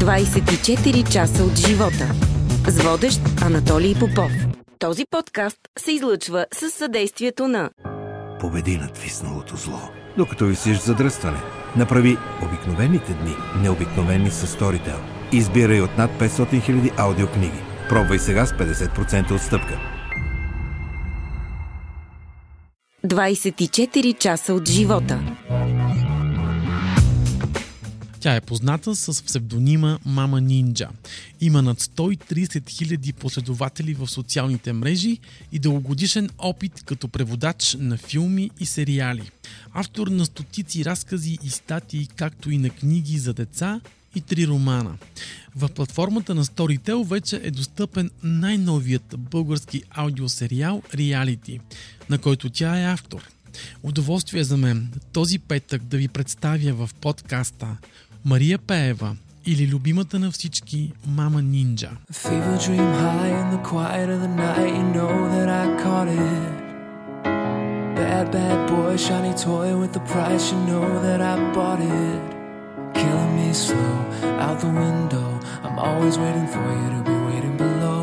24 часа от живота. С водещ Анатолий Попов. Този подкаст се излъчва с съдействието на Победи над висналото зло. Докато висиш задръстване, направи обикновените дни необикновени с Storytel. Избирай от над 500 000 аудиокниги. Пробвай сега с 50% отстъпка. 24 часа от живота. Тя е позната с псевдонима Мама Нинджа. Има над 130 000 последователи в социалните мрежи и дългогодишен опит като преводач на филми и сериали. Автор на стотици разкази и статии, както и на книги за деца и три романа. В платформата на Storytel вече е достъпен най-новият български аудиосериал Reality, на който тя е автор. Удоволствие за мен този петък да ви представя в подкаста Мария Пеева или любимата на всички Мама Нинджа. Bad, bad boy, shiny toy with the price, you know that I bought it. Killing me slow, out the window. I'm always waiting for you to be waiting below.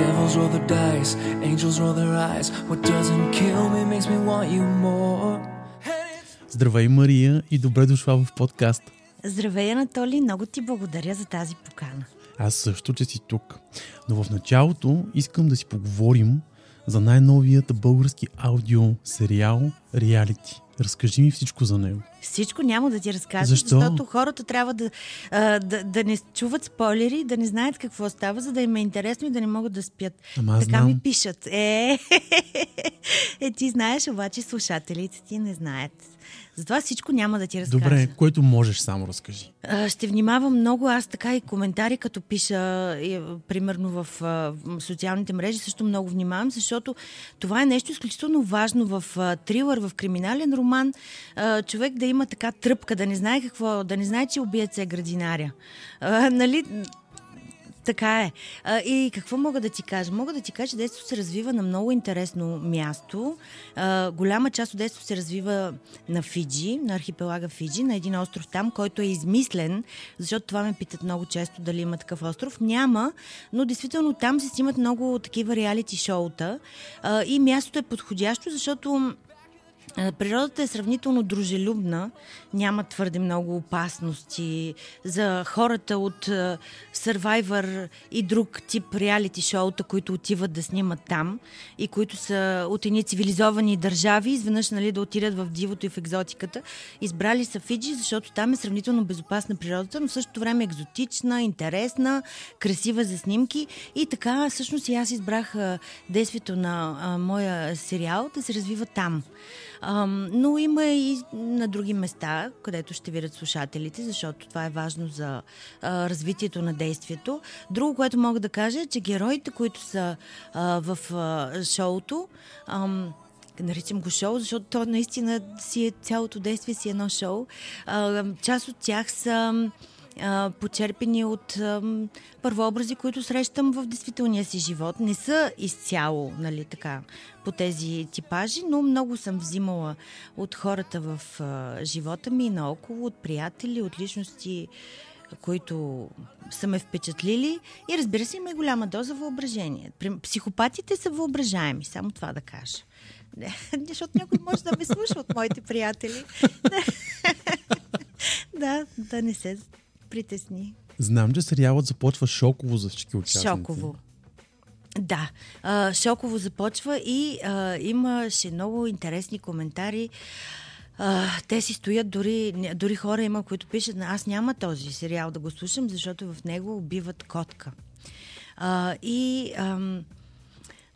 Devils roll the dice, angels roll their eyes. What doesn't kill me makes me want you more. Здравей, Мария, и добре дошла в подкаст. Здравей, Анатолий, много ти благодаря за тази покана. Аз също, че си тук. Но в началото искам да си поговорим за най-новият български аудио сериал Реалити. Разкажи ми всичко за него. Всичко няма да ти разкажа, Защо? защото хората трябва да, а, да, да не чуват спойлери, да не знаят какво става, за да им е интересно и да не могат да спят. Ама така знам. ми пишат. Е, е, ти знаеш, обаче слушателите ти не знаят. Затова всичко няма да ти разкажа. Добре, което можеш, само разкажи. А, Ще внимавам много. Аз така и коментари, като пиша, е, примерно в а, социалните мрежи, също много внимавам, защото това е нещо изключително важно в а, трилър, в криминален роман. А, човек да има така тръпка, да не знае какво, да не знае, че убиец е градинаря. А, нали? Така е. А, и какво мога да ти кажа? Мога да ти кажа, че детството се развива на много интересно място. А, голяма част от детството се развива на Фиджи, на архипелага Фиджи, на един остров там, който е измислен, защото това ме питат много често дали има такъв остров. Няма, но действително там се снимат много такива реалити шоута а, и мястото е подходящо, защото Природата е сравнително дружелюбна, няма твърде много опасности за хората от а, Survivor и друг тип реалити шоута, които отиват да снимат там и които са от едни цивилизовани държави, изведнъж нали, да отидат в дивото и в екзотиката. Избрали са Фиджи, защото там е сравнително безопасна природата, но в същото време екзотична, интересна, красива за снимки и така всъщност и аз избрах а, действието на моя сериал да се развива там. Но има и на други места, където ще видят слушателите, защото това е важно за а, развитието на действието. Друго, което мога да кажа е, че героите, които са а, в а, шоуто, ам, наричам го шоу, защото то наистина си е цялото действие си е едно шоу. А, част от тях са а, почерпени от ам, първообрази, които срещам в действителния си живот. Не са изцяло, нали, така, по тези типажи, но много съм взимала от хората в а, живота ми и наоколо, от приятели, от личности, които са ме впечатлили и разбира се има и голяма доза въображение. Психопатите са въображаеми, само това да кажа. Защото някой може да ме слуша от моите приятели. да, да не се притесни. Знам, че сериалът започва шоково за всички участници. Шоково. Да, а, шоково започва и а, имаше много интересни коментари. А, те си стоят, дори, дори хора има, които пишат, аз няма този сериал да го слушам, защото в него убиват котка. А, и ам,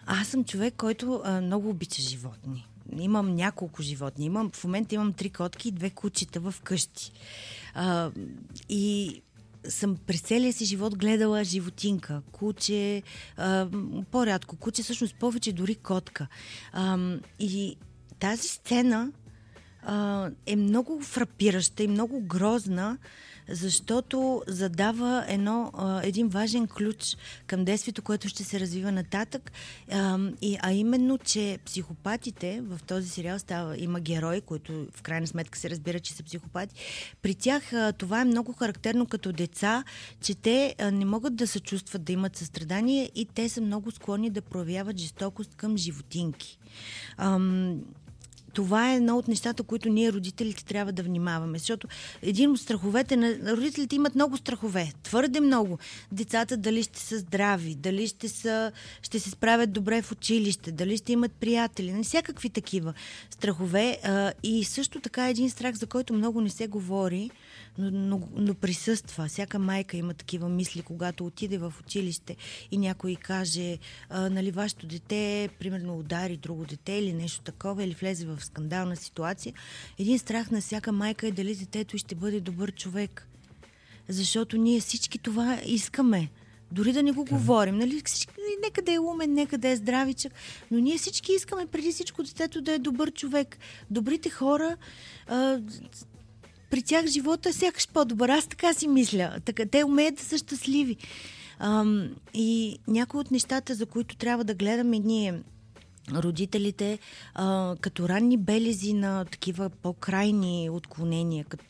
аз съм човек, който а, много обича животни. Имам няколко животни. Имам, в момента имам три котки и две кучета в къщи. А, и съм през целия си живот гледала животинка, куче, а, по-рядко куче, всъщност повече дори котка. А, и тази сцена е много фрапираща и много грозна, защото задава едно, един важен ключ към действието, което ще се развива нататък. А, именно, че психопатите в този сериал става, има герои, които в крайна сметка се разбира, че са психопати. При тях това е много характерно като деца, че те не могат да се чувстват да имат състрадание и те са много склонни да проявяват жестокост към животинки. Това е едно от нещата, които ние родителите трябва да внимаваме. Защото един от страховете на родителите имат много страхове. Твърде много. Децата дали ще са здрави, дали ще, са, ще се справят добре в училище, дали ще имат приятели. Не всякакви такива страхове. И също така един страх, за който много не се говори, но, но, но присъства. Всяка майка има такива мисли, когато отиде в училище и някой каже, а, нали, вашето дете, примерно, удари друго дете или нещо такова, или влезе в скандална ситуация. Един страх на всяка майка е дали детето ще бъде добър човек. Защото ние всички това искаме. Дори да не го говорим. Нали? Нека да е умен, нека да е здравичък. Но ние всички искаме преди всичко детето да е добър човек. Добрите хора а, при тях живота е сякаш по-добър. Аз така си мисля. Така, те умеят да са щастливи. Ам, и някои от нещата, за които трябва да гледаме ние родителите а, като ранни белези на такива по-крайни отклонения като,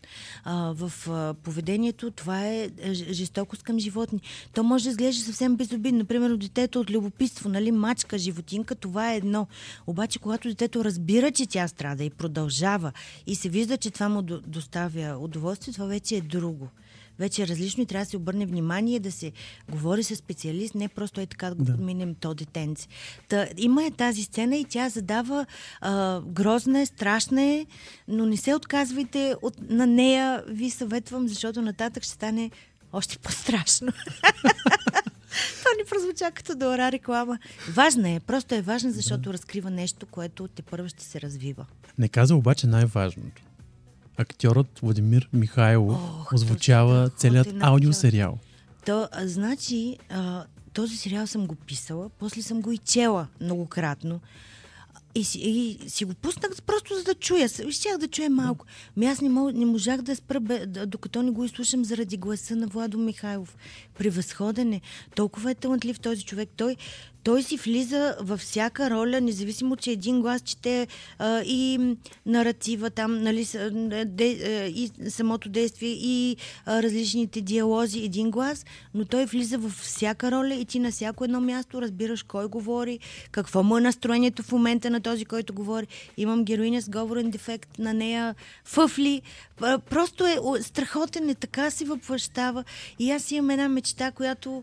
а, в а, поведението, това е, е жестокост към животни. То може да изглежда съвсем безобидно. Например, детето от любопитство, нали, мачка, животинка, това е едно. Обаче, когато детето разбира, че тя страда и продължава и се вижда, че това му доставя удоволствие, това вече е друго вече е различно и трябва да се обърне внимание да се говори с специалист, не просто е така да го да. подминем то детенце. Та, има е тази сцена и тя задава а, грозна е, страшна е, но не се отказвайте от, на нея, ви съветвам, защото нататък ще стане още по-страшно. Това ни прозвуча като дора реклама. Важна е, просто е важна, защото да. разкрива нещо, което те първо ще се развива. Не каза обаче най-важното актьорът Владимир Михайлов Ох, озвучава целият аудиосериал. То, а, значи, а, този сериал съм го писала, после съм го и чела многократно. И си, и си го пуснах просто за да чуя. Щях да чуя малко. Ми аз не, мог, не можах да спра, бе, докато не го изслушам заради гласа на Владо Михайлов. Превъзходен е. Толкова е талантлив този човек. Той, той си влиза във всяка роля, независимо, че един глас чете а, и наратива там, нали, де, и самото действие, и а, различните диалози, един глас, но той влиза във всяка роля и ти на всяко едно място разбираш кой говори, какво му е настроението в момента на този, който говори. Имам героиня с говорен дефект, на нея фъфли. Просто е страхотен, е така си въплъщава. И аз имам една мечта, която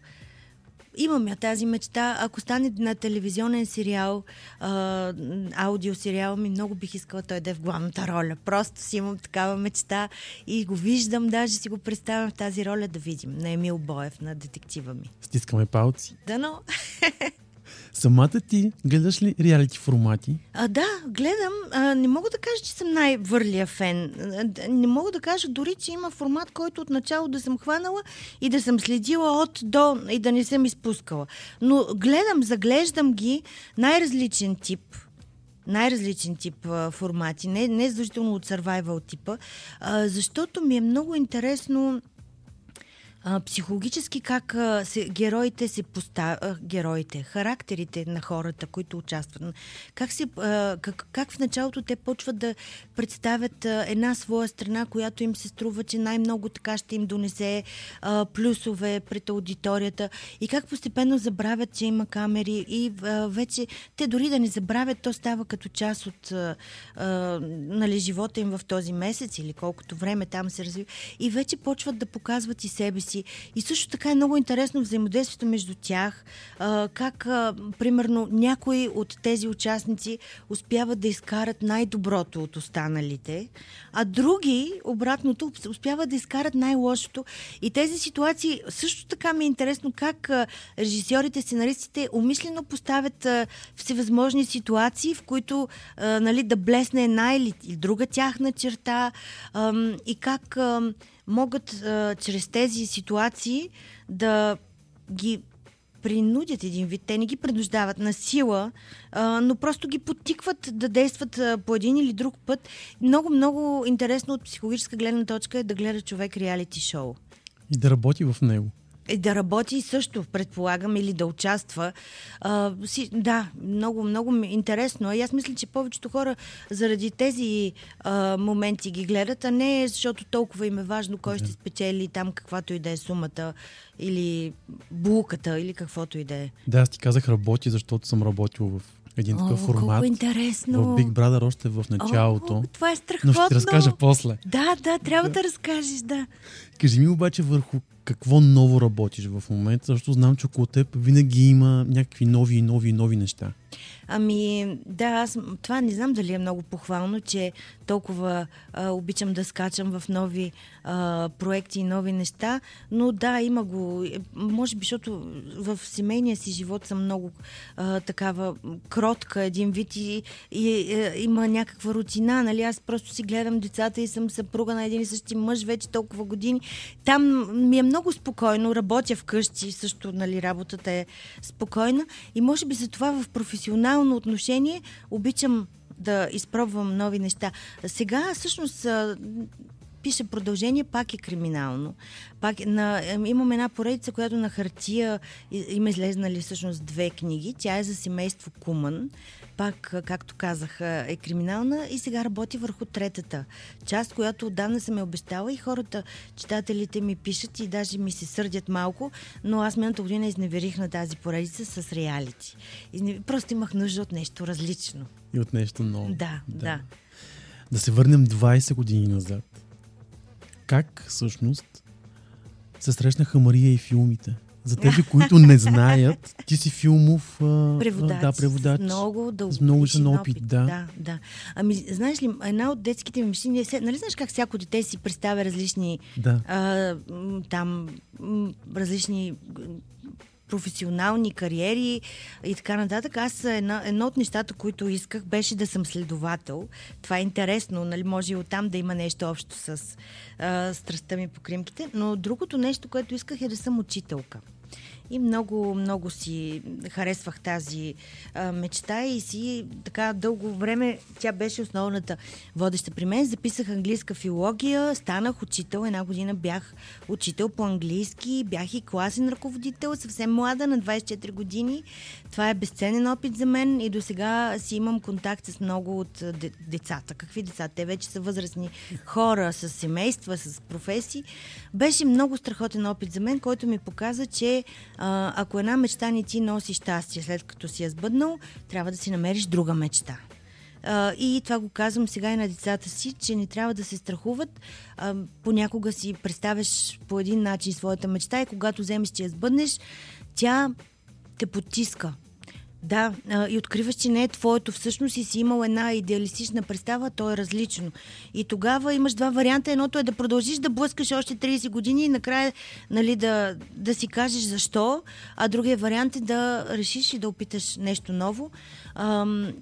Имам я тази мечта. Ако стане на телевизионен сериал, а, аудиосериал, ми много бих искала той да е в главната роля. Просто си имам такава мечта и го виждам, даже си го представям в тази роля да видим на Емил Боев, на детектива ми. Стискаме палци. Дано. Самата ти гледаш ли реалити формати? А, да, гледам. А, не мога да кажа, че съм най-върлия фен. Не мога да кажа дори, че има формат, който от начало да съм хванала и да съм следила от до и да не съм изпускала. Но гледам, заглеждам ги най-различен тип най-различен тип а, формати, не, не задължително от survival типа, а, защото ми е много интересно а, психологически как а, се, героите се поставят, героите, характерите на хората, които участват, как, се, а, как, как в началото те почват да представят а, една своя страна, която им се струва, че най-много така ще им донесе а, плюсове пред аудиторията? И как постепенно забравят, че има камери? И а, вече те дори да не забравят, то става като част от а, а, нали, живота им в този месец или колкото време там се развива. И вече почват да показват и себе си си. И също така е много интересно взаимодействието между тях, а, как, а, примерно, някои от тези участници успяват да изкарат най-доброто от останалите, а други, обратното, успяват да изкарат най-лошото. И тези ситуации също така ми е интересно как а, режисьорите, сценаристите умишлено поставят а, всевъзможни ситуации, в които а, нали, да блесне една или, друга тяхна черта а, и как а, могат а, чрез тези ситуации да ги принудят един вид. Те не ги принуждават на сила, а, но просто ги подтикват да действат а, по един или друг път. Много, много интересно от психологическа гледна точка е да гледа човек реалити шоу. И да работи в него. Е, да работи също, предполагам, или да участва. А, си, да, много, много интересно. И аз мисля, че повечето хора заради тези а, моменти ги гледат, а не защото толкова им е важно кой ще спечели там каквато и да е сумата или булката или каквото и да е. Да, аз ти казах работи, защото съм работил в един такъв О, формат. интересно. В Big Brother още в началото. О, това е но страхотно. ще ти разкажа после. Да, да, трябва да, разкажеш, да. Кажи ми обаче върху какво ново работиш в момента, защото знам, че около теб винаги има някакви нови и нови и нови неща. Ами, да, аз това не знам дали е много похвално, че толкова а, обичам да скачам в нови а, проекти и нови неща, но да, има го. Е, Може би, защото в семейния си живот съм много а, такава кротка, един вид и, и е, има някаква рутина, нали? Аз просто си гледам децата и съм съпруга на един и същи мъж вече толкова години. Там ми е много спокойно, работя вкъщи, също, нали, работата е спокойна и може би за това в професионално отношение обичам да изпробвам нови неща. Сега, всъщност, пише продължение, пак е криминално. Пак е на, имам една поредица, която на хартия има излезнали всъщност две книги. Тя е за семейство Куман. Пак, както казах, е криминална и сега работи върху третата част, която отдавна съм е обещала и хората, читателите ми пишат и даже ми се сърдят малко, но аз миналата година изневерих на тази поредица с реалити. Изне... Просто имах нужда от нещо различно. И от нещо ново. Да, да. Да се върнем 20 години назад. Как всъщност се срещнаха Мария и филмите? За тези, които не знаят, ти си филмов а, Преводач. Да, преводач. С много дългогодишен опит, да. да. Да, Ами, знаеш ли, една от детските мечти, нали знаеш как всяко дете си представя различни Да. а, там различни професионални кариери и така нататък. Аз една, едно от нещата, които исках, беше да съм следовател. Това е интересно, нали, може и оттам да има нещо общо с а, страстта ми по кримките. Но другото нещо, което исках е да съм учителка. И много, много си харесвах тази а, мечта и си така дълго време тя беше основната водеща при мен. Записах английска филология, станах учител. Една година бях учител по английски, бях и класен ръководител, съвсем млада, на 24 години. Това е безценен опит за мен и до сега си имам контакт с много от децата. Какви деца? Те вече са възрастни хора с семейства, с професии. Беше много страхотен опит за мен, който ми показа, че ако една мечта не ти носи щастие след като си я сбъднал, трябва да си намериш друга мечта. И това го казвам сега и на децата си, че не трябва да се страхуват. Понякога си представяш по един начин своята мечта и когато вземеш, че я сбъднеш, тя те потиска. Да, и откриваш, че не е твоето всъщност и си имал една идеалистична представа, то е различно. И тогава имаш два варианта. Едното е да продължиш да блъскаш още 30 години и накрая нали, да, да си кажеш защо, а другия вариант е да решиш и да опиташ нещо ново. Ам,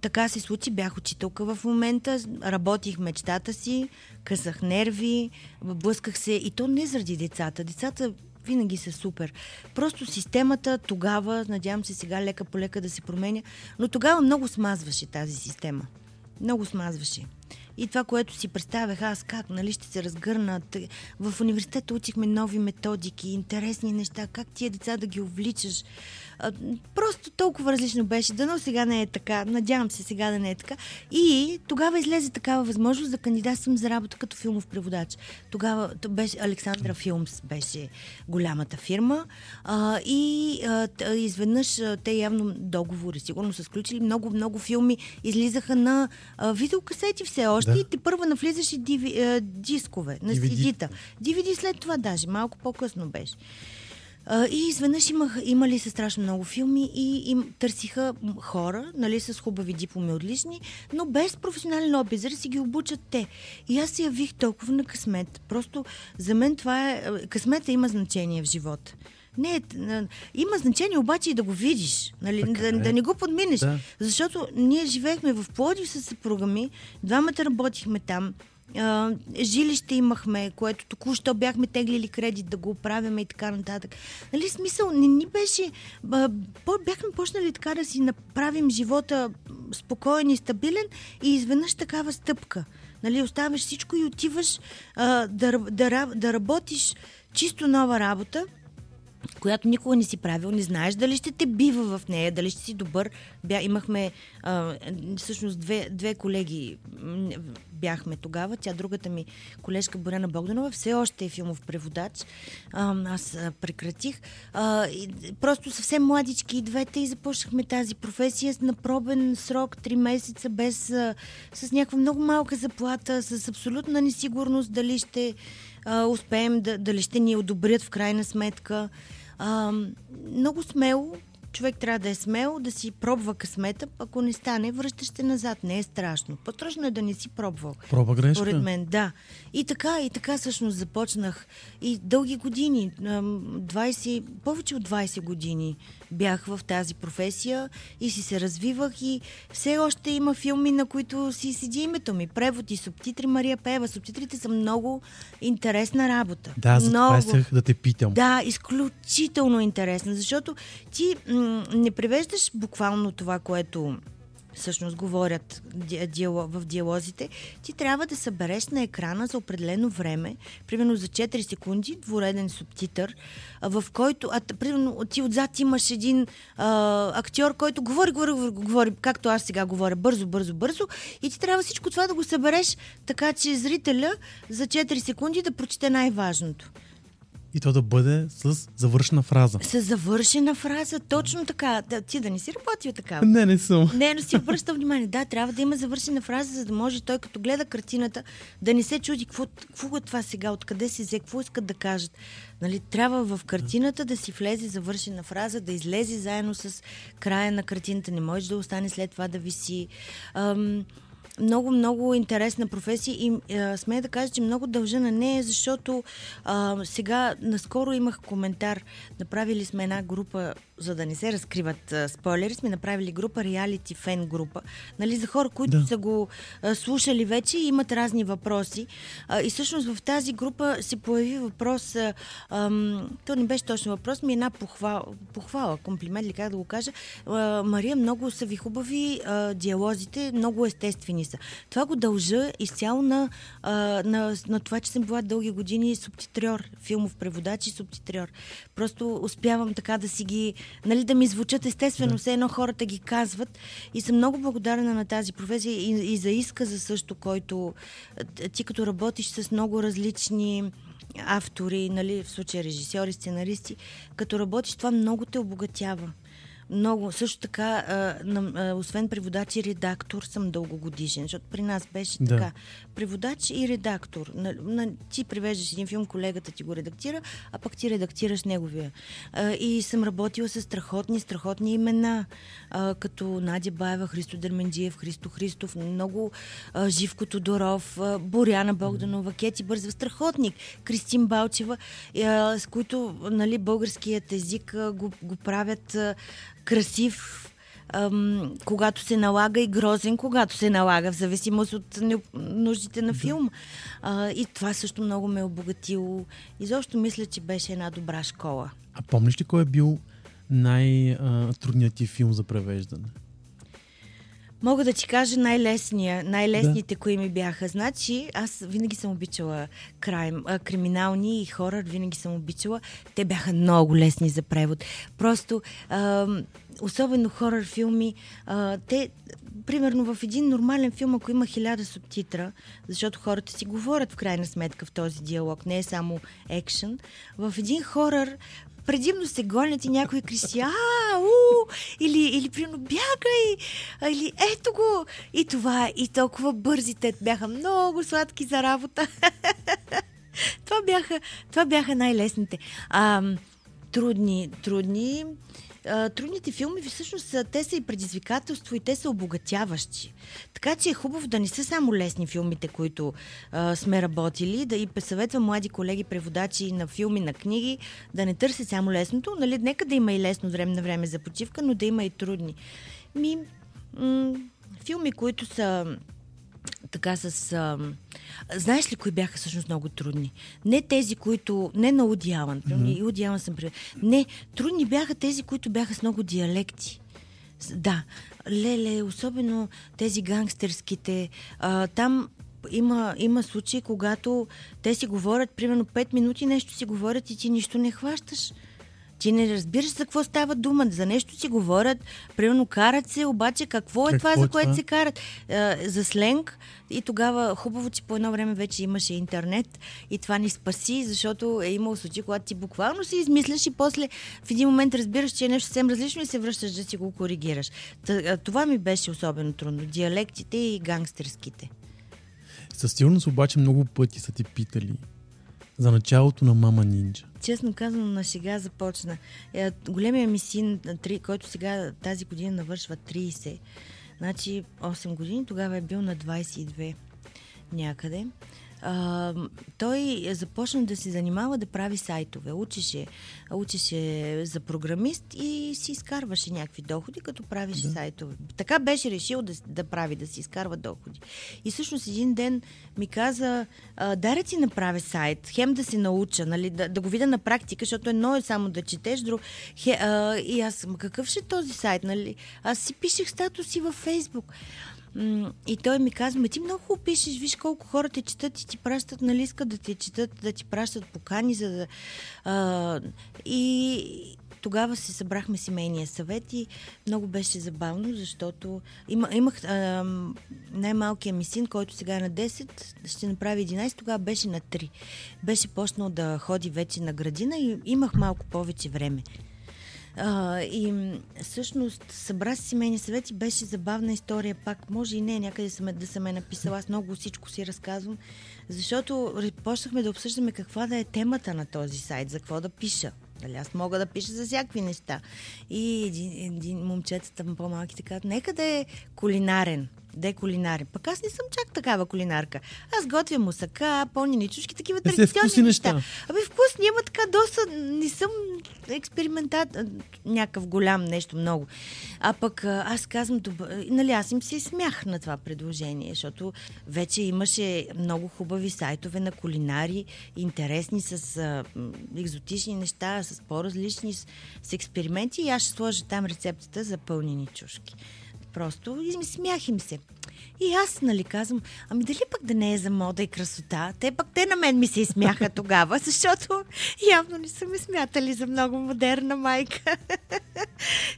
така се случи, бях учителка в момента, работих мечтата си, късах нерви, блъсках се и то не заради децата. Децата винаги са супер. Просто системата тогава, надявам се сега лека по лека да се променя, но тогава много смазваше тази система. Много смазваше. И това, което си представях аз как, нали, ще се разгърнат. В университета учихме нови методики, интересни неща, как тия деца да ги увличаш. А, Просто толкова различно беше. Дано сега не е така. Надявам се сега да не е така. И тогава излезе такава възможност да кандидатствам за работа като филмов преводач. Тогава то беше Александра Филмс беше голямата фирма. А, и а, изведнъж а, те явно договори сигурно са сключили. Много, много филми излизаха на а, видеокасети все още. Да. И те първа навлизаше диви, а, дискове на. CD-та. DVD след това даже. Малко по-късно беше. А, и изведнъж имах, имали са страшно много филми и им търсиха хора, нали, с хубави дипломи отлични, но без професионален опит, за да си ги обучат те. И аз се явих толкова на късмет. Просто за мен това е... Късмета има значение в живота. Не, т- има значение обаче и да го видиш, нали, Така да, е. да не го подминеш. Да. Защото ние живеехме в Плодив с съпруга ми, двамата работихме там Жилище имахме, което току-що бяхме теглили кредит да го оправяме и така нататък. Нали, смисъл, не ни беше... Бяхме почнали така да си направим живота спокоен и стабилен и изведнъж такава стъпка. Нали, оставяш всичко и отиваш а, да, да, да работиш чисто нова работа, която никога не си правил, не знаеш дали ще те бива в нея, дали ще си добър. Бя, имахме а, всъщност две, две колеги бяхме тогава. Тя, другата ми колежка Боряна Богданова, все още е филмов преводач. А, аз прекратих. А, и, просто съвсем младички и двете и започнахме тази професия на пробен срок, три месеца, без, а, с някаква много малка заплата, с абсолютна несигурност дали ще успеем, да, дали ще ни одобрят в крайна сметка. А, много смело, човек трябва да е смел, да си пробва късмета, ако не стане, връщаш се назад. Не е страшно. По-страшно е да не си пробвал. Проба грешка. Според мен, да. И така, и така всъщност започнах. И дълги години, 20, повече от 20 години бях в тази професия и си се развивах и все още има филми, на които си седи името ми. Превод и субтитри Мария Пева. Субтитрите са много интересна работа. Да, за много. това исках да те питам. Да, изключително интересна, защото ти м- не превеждаш буквално това, което всъщност говорят в диалозите, ти трябва да събереш на екрана за определено време, примерно за 4 секунди, двореден субтитър, в който, а, примерно, ти отзад имаш един а, актьор, който говори, говори, говори, както аз сега говоря, бързо, бързо, бързо, и ти трябва всичко това да го събереш, така че зрителя за 4 секунди да прочете най-важното. И то да бъде с завършена фраза. С завършена фраза, точно така. Да, ти да не си работил така. Не, не съм. Не, но си обръща внимание. Да, трябва да има завършена фраза, за да може той, като гледа картината, да не се чуди какво, какво е това сега, откъде си взе, какво искат да кажат. Нали, трябва в картината да си влезе завършена фраза, да излезе заедно с края на картината. Не може да остане след това да виси. Ам, много, много интересна професия и а, смея да кажа, че много дължа на нея, защото а, сега наскоро имах коментар. Направили сме една група, за да не се разкриват а, спойлери, сме направили група, реалити фен група, нали, за хора, които да. са го а, слушали вече и имат разни въпроси. А, и всъщност в тази група се появи въпрос, а, а, то не беше точно въпрос, ми е една похвала, похвала комплимент ли как да го кажа. А, Мария, много са ви хубави а, диалозите, много естествени са. Това го дължа изцяло на, а, на, на това, че съм била дълги години субтитрьор, филмов преводач и субтитрьор. Просто успявам така да си ги, нали, да ми звучат естествено, да. все едно хората ги казват и съм много благодарна на тази професия и, и за изказа също, който ти като работиш с много различни автори, нали, в случая режисьори, сценаристи, като работиш, това много те обогатява. Много. Също така, а, на, а, освен преводач и редактор, съм дългогодишен, защото при нас беше да. така. Преводач и редактор. На, на, ти превеждаш един филм, колегата ти го редактира, а пък ти редактираш неговия. А, и съм работила с страхотни, страхотни имена, а, като Надя Баева, Христо Дерменджиев, Христо Христов, много а, Живко Тодоров, а, Боряна Богданова, Кети Бързва, страхотник, Кристин Балчева, а, с които нали, българският език а, го, го правят а, красив, ам, когато се налага и грозен, когато се налага, в зависимост от нуждите на филм. А, и това също много ме е обогатило. Изобщо мисля, че беше една добра школа. А помниш ли кой е бил най-трудният ти филм за превеждане? Мога да ти кажа най-лесния, най-лесните, да. кои ми бяха. Значи, аз винаги съм обичала крайм, а, криминални и хора, винаги съм обичала. Те бяха много лесни за превод. Просто, а, особено хорър филми, а, те, примерно в един нормален филм, ако има хиляда субтитра, защото хората си говорят в крайна сметка в този диалог, не е само екшен, в един хорър предимно се гонят и някой крещи, а, у, или, или примерно бягай, или ето го. И това, и толкова бързи те бяха много сладки за работа. това, бяха, това бяха най-лесните. А, трудни, трудни трудните филми всъщност те са и предизвикателство и те са обогатяващи. Така че е хубаво да не са само лесни филмите, които а, сме работили, да и съветвам млади колеги, преводачи на филми, на книги, да не търсят само лесното. Нали, нека да има и лесно време на време за почивка, но да има и трудни. Ми, м- филми, които са така с а, Знаеш ли кои бяха всъщност много трудни? Не тези, които... Не на Уди Алън. Mm-hmm. И Уди Алън съм... Не, трудни бяха тези, които бяха с много диалекти. Да, леле, особено тези гангстерските. А, там има, има случаи, когато те си говорят, примерно 5 минути нещо си говорят и ти нищо не хващаш. Ти не разбираш за какво става дума. За нещо си говорят, примерно карат се, обаче какво е какво това, е за което това? се карат? А, за сленг. И тогава хубаво, че по едно време вече имаше интернет и това ни спаси, защото е имало случаи, когато ти буквално си измисляш и после в един момент разбираш, че е нещо съвсем различно и се връщаш да си го коригираш. Това ми беше особено трудно. Диалектите и гангстерските. Със сигурност обаче много пъти са ти питали за на Мама Нинджа. Честно казано, на сега започна. Е, големия ми син, който сега тази година навършва 30, значи 8 години, тогава е бил на 22 някъде а, той започна да се занимава да прави сайтове. Учеше, учеше за програмист и си изкарваше някакви доходи, като правеше да. сайтове. Така беше решил да, да прави, да си изкарва доходи. И всъщност един ден ми каза, дай да си направя сайт, хем да се науча, нали, да, да го видя на практика, защото едно е само да четеш, друг... Хе, а, и аз какъв ще е този сайт? Нали? Аз си пишех статуси във Фейсбук. И той ми казва, ти много хубаво пишеш, виж колко хора те четат и ти пращат, нали искат да те четат, да ти пращат покани, за да... А, и тогава се събрахме семейния съвет и много беше забавно, защото има, имах а, най-малкия ми син, който сега е на 10, ще направи 11, тогава беше на 3. Беше почнал да ходи вече на градина и имах малко повече време. А, и всъщност събра си семейни съвети, беше забавна история пак. Може и не някъде съм, да съм е написала. Аз много всичко си разказвам. Защото почнахме да обсъждаме каква да е темата на този сайт, за какво да пиша. Дали аз мога да пиша за всякакви неща. И един, един момчетата по-малки така, нека да е кулинарен да е кулинарен. Пък аз не съм чак такава кулинарка. Аз готвя мусака, пълнени чушки, такива е, традиционни неща. неща. Абе, вкус няма така доста. Не съм експериментат, някакъв голям нещо много. А пък аз казвам, добър, нали, аз им се смях на това предложение, защото вече имаше много хубави сайтове на кулинари, интересни с а, екзотични неща, с по-различни, с, с експерименти и аз ще сложа там рецептата за пълнени чушки. Просто и смях им се. И аз, нали, казвам, ами дали пък да не е за мода и красота? Те пък те на мен ми се изсмяха тогава, защото явно не са ме смятали за много модерна майка.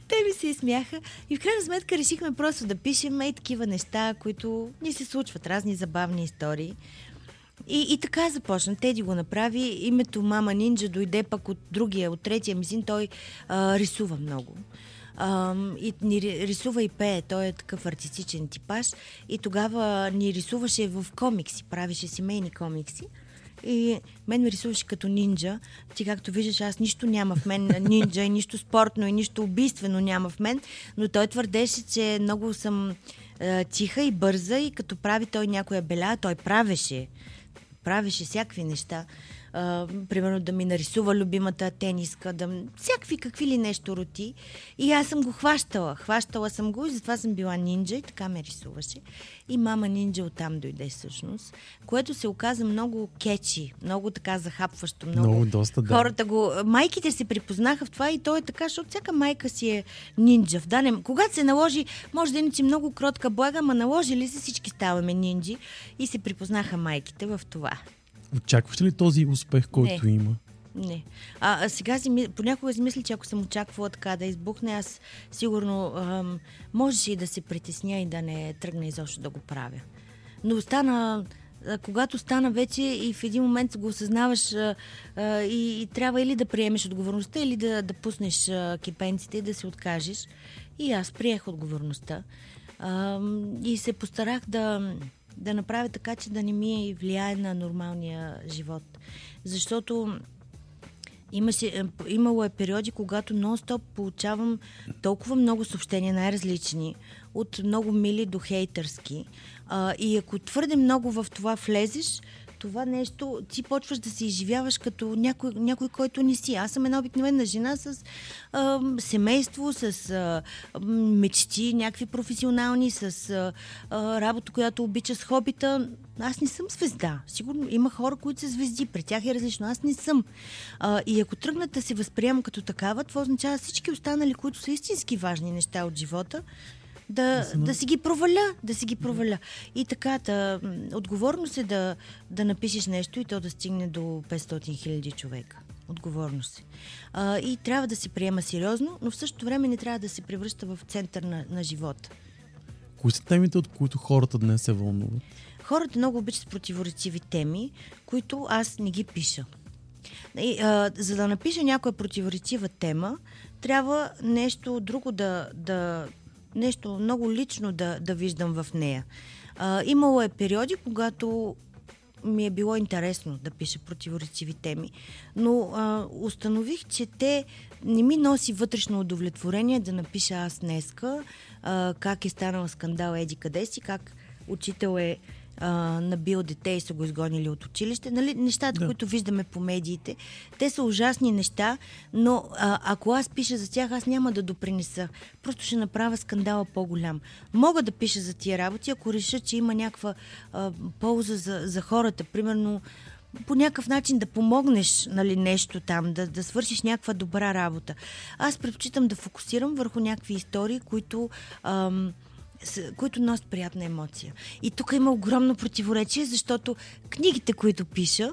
те ми се изсмяха и в крайна сметка решихме просто да пишем и такива неща, които ни се случват, разни забавни истории. И, и така започна. Теди го направи. Името Мама Нинджа дойде пък от другия, от третия мизин. Той а, рисува много и ни рисува и пее. Той е такъв артистичен типаж. И тогава ни рисуваше в комикси, правеше семейни комикси. И мен ме рисуваше като нинджа. Ти както виждаш, аз нищо няма в мен нинджа и нищо спортно и нищо убийствено няма в мен. Но той твърдеше, че много съм е, тиха и бърза и като прави той някоя беля, той правеше. Правеше всякакви неща а, примерно да ми нарисува любимата тениска, да... всякакви какви ли нещо роти. И аз съм го хващала. Хващала съм го и затова съм била нинджа и така ме рисуваше. И мама нинджа оттам дойде всъщност, което се оказа много кечи, много така захапващо. Много, много доста, да. Хората го... Майките се припознаха в това и то е така, защото всяка майка си е нинджа. В данен... Когато се наложи, може да иначе много кротка блага, ма наложи ли се всички ставаме нинджи и се припознаха майките в това. Очакваш ли този успех, който не. има? Не. А, а сега си, понякога си мисля, че ако съм очаквала така да избухне, аз сигурно ам, можеше и да се притесня и да не тръгна изобщо да го правя. Но стана, когато стана вече и в един момент го осъзнаваш а, а, и, и трябва или да приемеш отговорността, или да, да пуснеш а, кипенците и да се откажеш. И аз приех отговорността. А, и се постарах да да направя така, че да не ми влияе на нормалния живот. Защото имаше, е, имало е периоди, когато нон-стоп получавам толкова много съобщения, най-различни, от много мили до хейтърски. А, и ако твърде много в това влезеш, това нещо, ти почваш да се изживяваш като някой, някой който не си. Аз съм една обикновена жена с а, семейство, с а, мечти, някакви професионални, с а, работа, която обича с хобита. Аз не съм звезда. Сигурно има хора, които са звезди. При тях е различно. Аз не съм. А, и ако тръгнат да се възприемам като такава, това означава всички останали, които са истински важни неща от живота, да, да си ги проваля, да си ги проваля. И така, да, отговорност е да, да напишеш нещо и то да стигне до 500 хиляди човека. Отговорност е. А, и трябва да се приема сериозно, но в същото време не трябва да се превръща в център на, на живота. Кои са темите, от които хората днес се вълнуват? Хората много обичат противоречиви теми, които аз не ги пиша. И, а, за да напиша някоя противоречива тема, трябва нещо друго да, да нещо много лично да, да виждам в нея. А, имало е периоди, когато ми е било интересно да пиша противоречиви теми, но а, установих, че те не ми носи вътрешно удовлетворение да напиша аз днеска а, как е станал скандал Еди къде си, как учител е а, набил дете и са го изгонили от училище. Нали, нещата, да. които виждаме по медиите, те са ужасни неща, но а, ако аз пиша за тях, аз няма да допринеса. Просто ще направя скандала по-голям. Мога да пиша за тия работи, ако реша, че има някаква а, полза за, за хората. Примерно, по някакъв начин да помогнеш нали, нещо там, да, да свършиш някаква добра работа. Аз предпочитам да фокусирам върху някакви истории, които ам, които носят приятна емоция. И тук има огромно противоречие, защото книгите, които пиша,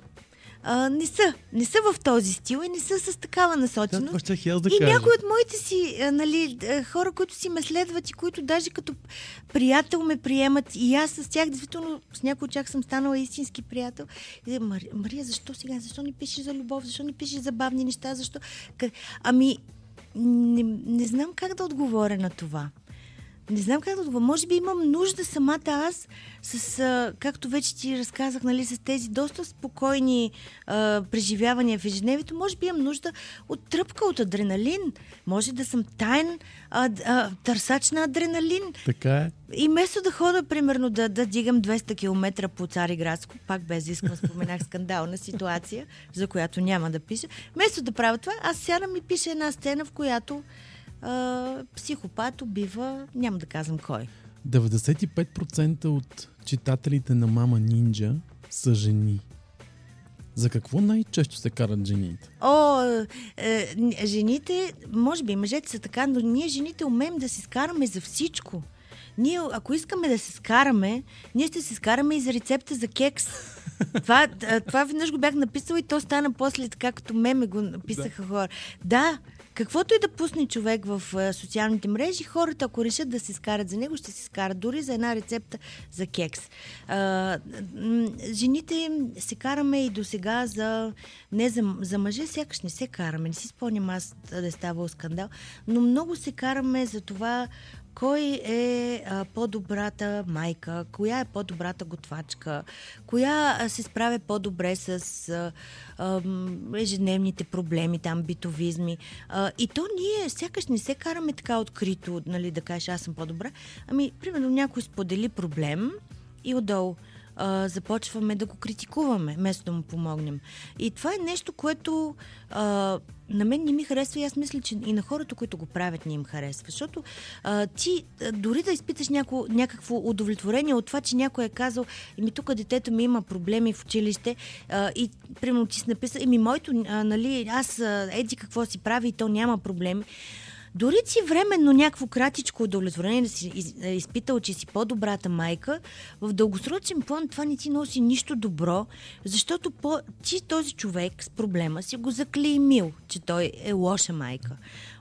а, не са. Не са в този стил и не са с такава насоченост. Да, да и някои от моите си а, нали, хора, които си ме следват и които даже като приятел ме приемат и аз с тях, действително, с някой от тях съм станала истински приятел. И, Мария, Мария, защо сега? Защо не пишеш за любов? Защо не пишеш за бавни неща? Защо? Ами, не, не знам как да отговоря на това. Не знам как да отговоря. Може би имам нужда самата аз, с, а, както вече ти разказах, нали, с тези доста спокойни а, преживявания в ежедневието, може би имам нужда от тръпка, от адреналин. Може да съм тайн а, а, търсач на адреналин. Така е. И вместо да хода, примерно, да, да дигам 200 км по Цариградско, пак без искам, споменах скандална ситуация, за която няма да пиша. Вместо да правя това, аз сядам и пиша една сцена, в която а, психопат убива, няма да казвам кой. 95% от читателите на Мама Нинджа са жени. За какво най-често се карат жените? О, е, жените, може би мъжете са така, но ние жените умеем да се скараме за всичко. Ние, ако искаме да се скараме, ние ще се скараме и за рецепта за кекс. това, това веднъж го бях написала и то стана после така, като меме го написаха да. хора. Да, Каквото и да пусне човек в социалните мрежи, хората, ако решат да се скарат за него, ще се скарат дори за една рецепта за кекс. Жените се караме и до сега за... Не за, за мъже, сякаш не се караме. Не си спомням аз да е ставал скандал, но много се караме за това кой е по-добрата майка, коя е по-добрата готвачка, коя се справя по-добре с а, а, ежедневните проблеми, там битовизми. А, и то ние сякаш не се караме така открито, нали, да кажеш аз съм по-добра. Ами, примерно някой сподели проблем и отдолу а, започваме да го критикуваме, вместо да му помогнем. И това е нещо, което а, на мен не ми харесва и аз мисля, че и на хората, които го правят, не им харесва. Защото а, ти а, дори да изпиташ няко, някакво удовлетворение от това, че някой е казал, еми тук детето ми има проблеми в училище а, и примерно ти си написал, еми моето, а, нали, аз а, еди какво си прави и то няма проблеми. Дори си временно някакво кратичко удовлетворение да си е, изпитал, че си по-добрата майка, в дългосрочен план това не ти носи нищо добро, защото по, ти този човек с проблема си го заклеймил, че той е лоша майка.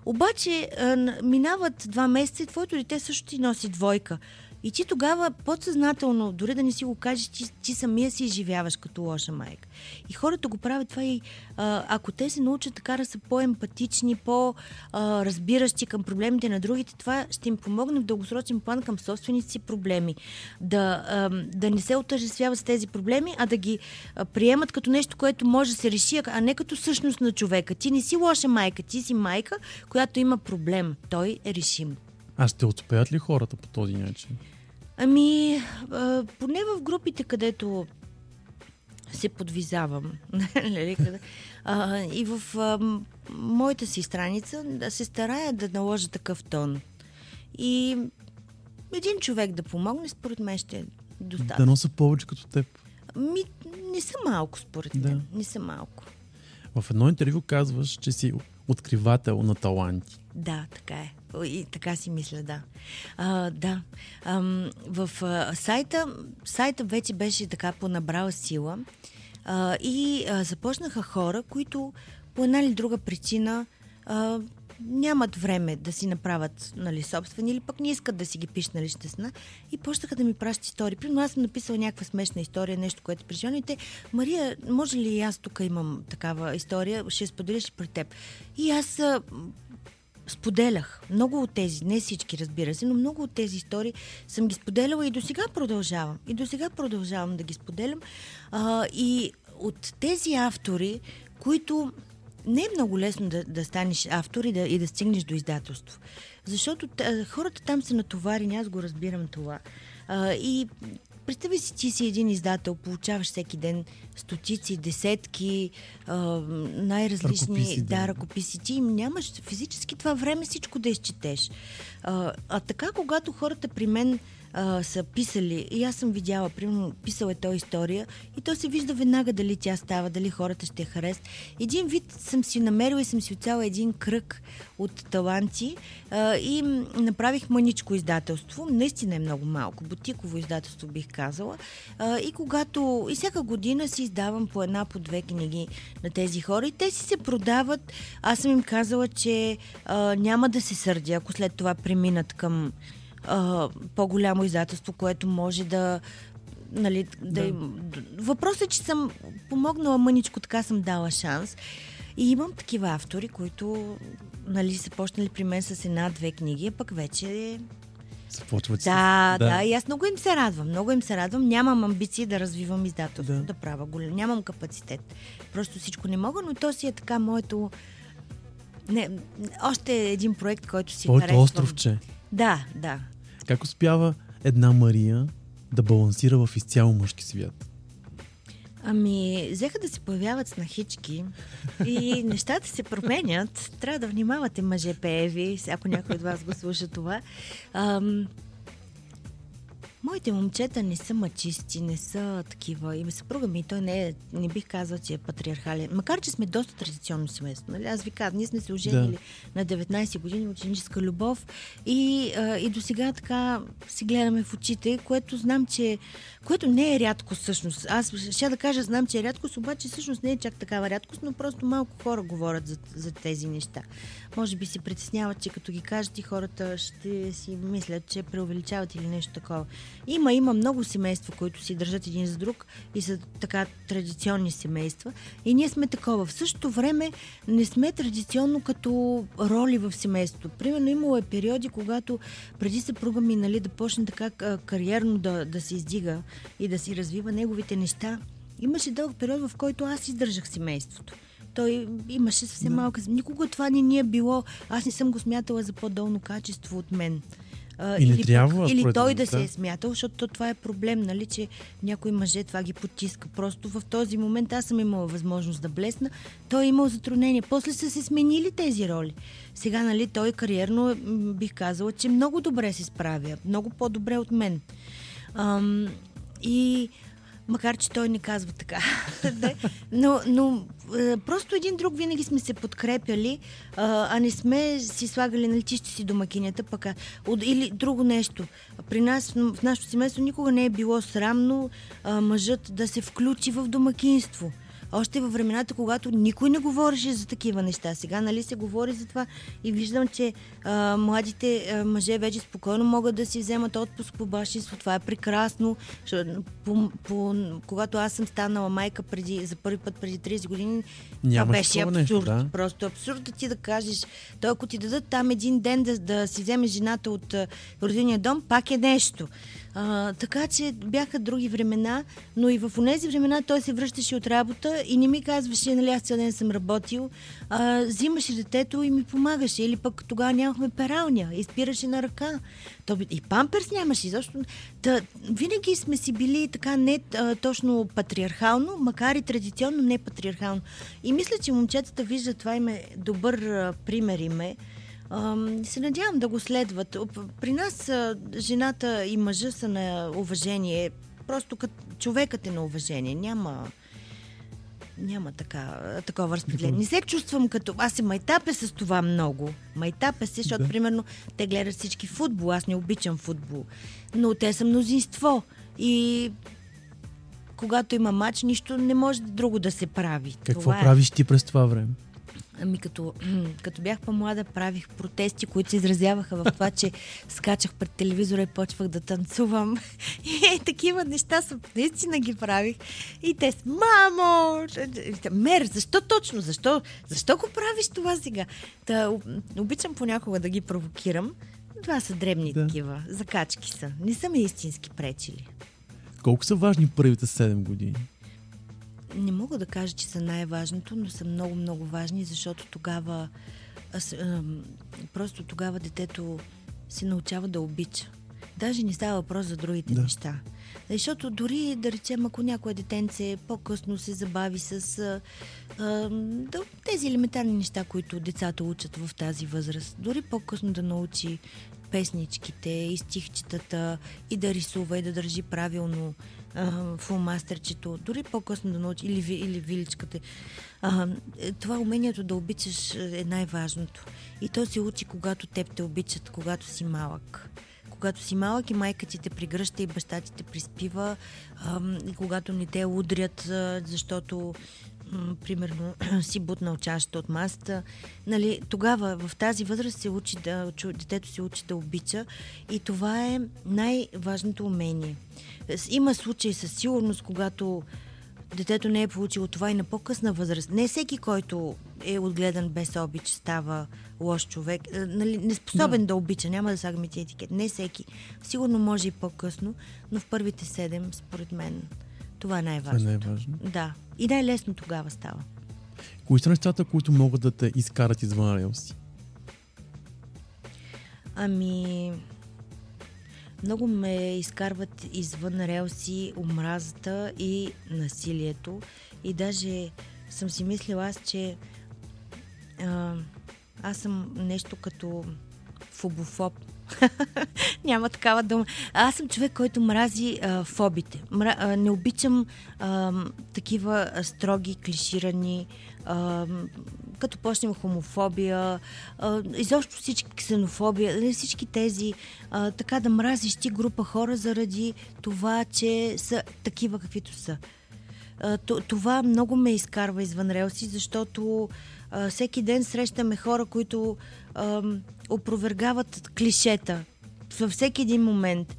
Обаче минават два месеца и твоето дете също ти носи двойка. И ти тогава подсъзнателно, дори да не си го кажеш, ти, ти самия си изживяваш като лоша майка. И хората го правят това и ако те се научат така да са по-емпатични, по-разбиращи към проблемите на другите, това ще им помогне в дългосрочен план към собствените си проблеми. Да, да не се отъжествяват с тези проблеми, а да ги приемат като нещо, което може да се реши, а не като същност на човека. Ти не си лоша майка, ти си майка, която има проблем. Той е решим. А ще успеят ли хората по този начин? Ами, а, поне в групите, където се подвизавам. Нали, а, и в а, моята си страница да се старая да наложа такъв тон. И един човек да помогне, според мен ще е достатъчно. Да носа повече като теб. Ми, не са малко, според Да. мен. Не са малко. В едно интервю казваш, че си откривател на таланти. Да, така е. И така си мисля, да. А, да. Ам, в а, сайта, сайта вече беше така понабрал сила а, и а, започнаха хора, които по една или друга причина а, нямат време да си направят нали, собствени или пък не искат да си ги пишат на лична сна и почнаха да ми пращат истории. Примерно аз съм написала някаква смешна история, нещо, което преживяно и те, Мария, може ли аз тук имам такава история, ще споделиш при теб. И аз а, споделях много от тези, не всички разбира се, но много от тези истории съм ги споделяла и до сега продължавам. И до сега продължавам да ги споделям. А, и от тези автори, които не е много лесно да, да станеш автор и да, и да стигнеш до издателство. Защото т- хората там са натоварени, аз го разбирам това. А, и представи си, ти си един издател, получаваш всеки ден стотици, десетки, най-различни Ръкописи, да. ръкописи. Ти нямаш физически това време всичко да изчетеш. А, а така, когато хората при мен а, са писали, и аз съм видяла, примерно, писал е той история, и то се вижда веднага дали тя става, дали хората ще харесат. Един вид съм си намерила и съм си оцяла един кръг от таланти а, и направих мъничко издателство. Наистина е много малко. Бутиково издателство бих казала. А, и когато, и всяка година си издавам по една, по две книги на тези хора и те си се продават. Аз съм им казала, че а, няма да се сърдя, ако след това преминат към а, по-голямо издателство, което може да Нали, да. Да. Им... Въпросът е, че съм помогнала мъничко, така съм дала шанс. И имам такива автори, които нали, са почнали при мен с една-две книги, а пък вече... Започват. Да, да, да, и аз много им се радвам. Много им се радвам. Нямам амбиции да развивам издателство, Да. да, правя голям. Нямам капацитет. Просто всичко не мога, но то си е така моето... Не, още един проект, който си Твоето харесвам. островче. Да, да. Как успява една Мария да балансира в изцяло мъжки свят? Ами, взеха да се появяват снахички и нещата се променят. Трябва да внимавате, мъже пееви, ако някой от вас го слуша това. Ам, Моите момчета не са мачисти, не са такива. И съпруга ми, той не е, не бих казал, че е патриархален. Макар, че сме доста традиционно семейство. Нали? Аз ви казвам, ние сме се оженили на 19 години ученическа любов и, а, и до сега така си гледаме в очите, което знам, че което не е рядко всъщност. Аз ще да кажа, знам, че е рядкост, обаче всъщност не е чак такава рядкост, но просто малко хора говорят за, за тези неща. Може би си притесняват, че като ги кажат и хората ще си мислят, че преувеличават или нещо такова. Има, има много семейства, които си държат един за друг и са така традиционни семейства. И ние сме такова. В същото време не сме традиционно като роли в семейството. Примерно имало е периоди, когато преди съпруга ми нали, да почне така кариерно да, да се издига и да си развива неговите неща. Имаше дълъг период, в който аз издържах семейството. Той имаше съвсем да. малка... Никога това не ни е било... Аз не съм го смятала за по-долно качество от мен. А, И не или трябва, пък, или той мен, да да. се е смятал, защото то това е проблем, нали, че някои мъже това ги потиска. Просто в този момент аз съм имала възможност да блесна, той е имал затруднение. После са се сменили тези роли. Сега, нали, той кариерно бих казала, че много добре се справя. Много по-добре от мен. Ам, и макар, че той не казва така. Но но просто един друг винаги сме се подкрепяли, а, а не сме си слагали, нали, ти ще си домакинята, пък или друго нещо. При нас, в нашето семейство, никога не е било срамно а, мъжът да се включи в домакинство. Още във времената, когато никой не говореше за такива неща. Сега, нали, се говори за това и виждам, че а, младите а, мъже вече спокойно могат да си вземат отпуск по бащинство. Това е прекрасно. По, по, когато аз съм станала майка преди, за първи път преди 30 години, това Нямаше беше абсурд. нещо, да. Просто абсурд да ти да кажеш, той ако ти дадат там един ден да, да си вземеш жената от а, родения дом, пак е нещо. А, така че бяха други времена, но и в тези времена той се връщаше от работа и не ми казваше, нали аз цял ден съм работил, а, взимаше детето и ми помагаше. Или пък тогава нямахме пералня и спираше на ръка. То, и памперс нямаше. Защо? Та, винаги сме си били така не а, точно патриархално, макар и традиционно не патриархално. И мисля, че момчетата виждат това име добър а, пример име. Се надявам да го следват. При нас жената и мъжа са на уважение. Просто като човекът е на уважение. Няма няма така, такова разпределение. Не се чувствам като... Аз се майтапя с това много. Майтапя се, защото, Да. примерно, те гледат всички футбол. Аз не обичам футбол. Но те са мнозинство. И когато има матч, нищо не може друго да се прави. Какво това е. правиш ти през това време? Ами като, като бях по-млада, правих протести, които се изразяваха в това, че скачах пред телевизора и почвах да танцувам. И такива неща съм, наистина ги правих. И те с мамо! Мер, защо точно? Защо, защо го правиш това сега? Та, обичам понякога да ги провокирам. Това са дребни Да. такива. Закачки са. Не са ми истински пречили. Колко са важни първите 7 години? Не мога да кажа, че са най-важното, но са много, много важни, защото тогава аз, ам, просто тогава детето се научава да обича. Даже не става въпрос за другите Да. неща. Защото дори, да речем, ако някое детенце по-късно се забави с а, а, да, тези елементарни неща, които децата учат в тази възраст, дори по-късно да научи песничките и стихчетата и да рисува и да държи правилно а, фулмастерчето, дори по-късно да научи, или, или виличката. А, е, това умението да обичаш е най-важното. И то се учи, когато теб те обичат, когато си малък. Когато си малък и майка ти те пригръща и баща ти те приспива, и когато не те удрят, а, защото примерно си бутнал чашата от масата. Нали, тогава в тази възраст се учи да, детето се учи да обича и това е най-важното умение. Има случаи със сигурност, когато детето не е получило това и на по-късна възраст. Не всеки, който е отгледан без обич, става лош човек. Е, Нали, неспособен да. да обича, няма да слагаме ти етикет. Не всеки. Сигурно може и по-късно, но в първите седем, според мен, това е Това е най-важно. Да. И най-лесно тогава става. Кои са нещата, които могат да те изкарат извън релси? Ами, много ме изкарват извън релси омразата и насилието. И даже съм си мислила аз, че а, аз съм нещо като фобофоб. Няма такава дума. Аз съм човек, който мрази а, фобите. Мра, а, не обичам а, такива строги, клиширани, а, като почнем хомофобия, а, изобщо всички ксенофобия, нали, всички тези, а, така да мразиш ти група хора заради това, че са такива каквито са. А, това много ме изкарва извън релси, защото а, всеки ден срещаме хора, които ам, опровергават клишета във всеки един момент.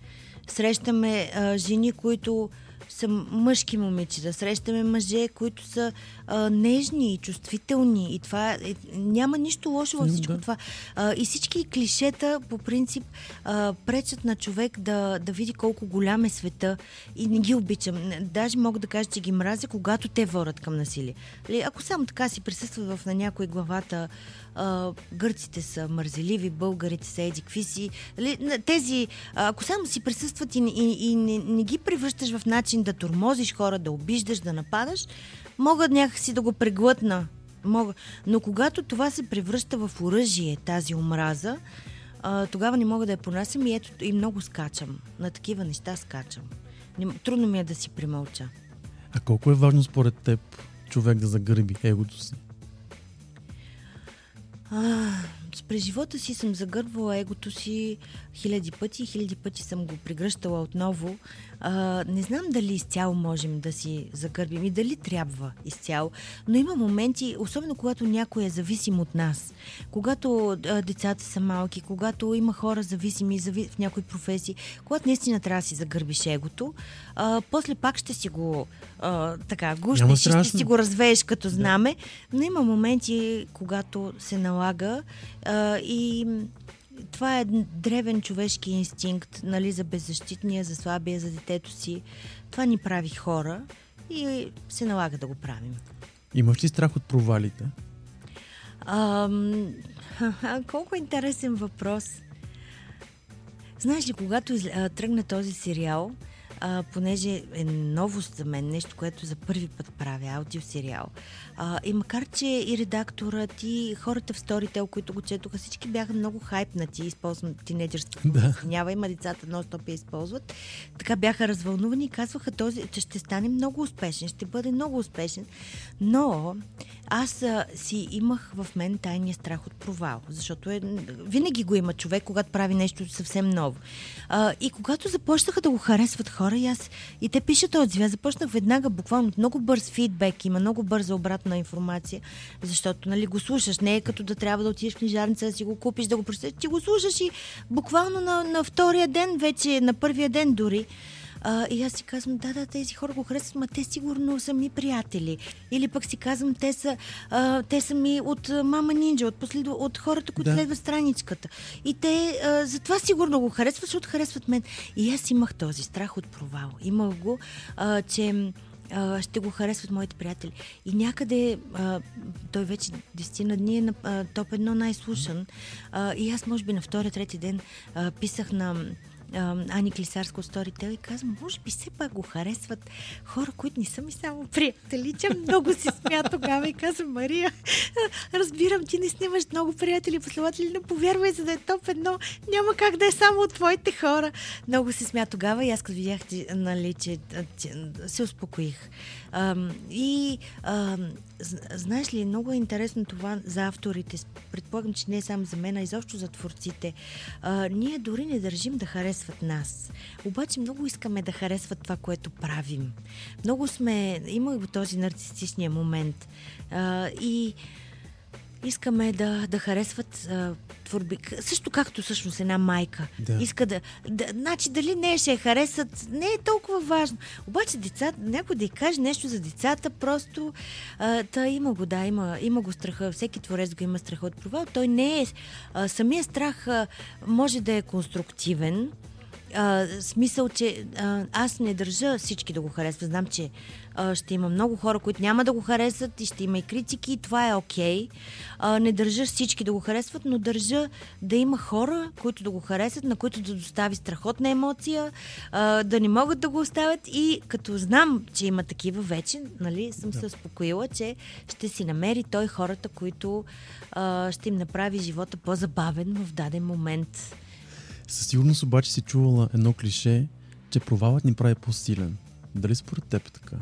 Срещаме а, жени, които са мъжки момичета, срещаме мъже, които са а, нежни и чувствителни и това е, няма нищо лошо във всичко да. това. А, и всички клишета по принцип а, пречат на човек да, да види колко голям е света и не ги обичам. Даже мога да кажа, че ги мразя, когато те водят към насилие. Ли, ако само така си присъстват в на някой главата, а, гърците са мързеливи, българите са еди какви си. Ли, на- тези, ако само си присъстват и, и, и не, не ги превръщаш в начин да тормозиш хора, да обиждаш, да нападаш, могат някакси да го преглътна. Мога. Но когато това се превръща в оръжие, тази омраза, а, тогава не мога да я понасям и ето и много скачам. На такива неща скачам. Трудно ми е да си примълча. А колко е важно според теб човек да загърби егото си? А, през живота си съм загърбвала егото си хиляди пъти хиляди пъти съм го прегръщала отново. А, не знам дали изцяло можем да си загърбим и дали трябва изцяло, но има моменти, особено когато някой е зависим от нас, когато а, децата са малки, когато има хора зависими зави... в някои професии, когато наистина трябва да си загърбиш егото, а, после пак ще си го а, така и ще си го развееш като знаме, но има моменти, когато се налага а, и това е древен човешки инстинкт, нали, за беззащитния, за слабия, за детето си. Това ни прави хора и се налага да го правим. Имаш ли страх от провалите? Ам, колко интересен въпрос. Знаеш ли, когато а, тръгна този сериал, а, понеже е новост за мен, нещо, което за първи път правя, аудиосериал. А, и макар, че и редакторът, и хората в Storytel, които го четоха, всички бяха много хайпнати, използвам тинейджърството. Да. Няма, има децата, но стоп я използват. Така бяха развълнувани и казваха, този, че ще стане много успешен, ще бъде много успешен. Но аз а, си имах в мен тайния страх от провал, защото е, винаги го има човек, когато прави нещо съвсем ново. А, и когато започнаха да го харесват хора, и аз и те пишат отзиви, аз започнах веднага буквално много бърз фидбек, има много бърза обратна информация, защото нали, го слушаш, не е като да трябва да отидеш в книжарница да си го купиш, да го прочетеш, ти го слушаш и буквално на, на втория ден, вече на първия ден дори, а, и аз си казвам, да, да, тези хора го харесват, ма те сигурно са ми приятели. Или пък си казвам, те са, а, те са ми от Мама Нинджа, от, последва, от хората, които Да. следват страничката. И те а, затова сигурно го харесват, защото харесват мен. И аз имах този страх от провал. Имах го, а, че а, ще го харесват моите приятели. И някъде, а, той вече 10 на дни е на а, топ едно най-слушан. А, и аз, може би, на втория, трети ден а, писах на Ани от Storytel и казвам, може би все пак го харесват хора, които не са ми само приятели, че много си смя тогава и казвам, Мария, разбирам, ти не снимаш много приятели, последователи, но повярвай, за да е топ едно, няма как да е само от твоите хора. Много се смя тогава и аз като видях, нали, че, се успокоих. И знаеш ли, много е интересно това за авторите. Предполагам, че не е само за мен, а изобщо за творците. А, ние дори не държим да харесват нас. Обаче много искаме да харесват това, което правим. Много сме... Има го този нарцистичния момент. А, и искаме да, да харесват а, творби. Също както всъщност една майка. Да. Иска да, да. Значи дали не ще я харесат, не е толкова важно. Обаче децата, някой да й каже нещо за децата, просто а, та има го, да, има, има го страха. Всеки творец го има страха от провал. Той не е. А, самия страх а, може да е конструктивен. А, смисъл, че а, аз не държа всички да го харесват. Знам, че а, ще има много хора, които няма да го харесват и ще има и критики. и Това е окей. А, не държа всички да го харесват, но държа да има хора, които да го харесват, на които да достави страхотна емоция, а, да не могат да го оставят и като знам, че има такива вече, нали, съм се успокоила, че ще си намери той хората, които а, ще им направи живота по-забавен в даден момент. Със сигурност обаче си чувала едно клише, че провалът ни прави по-силен. Дали според теб е така?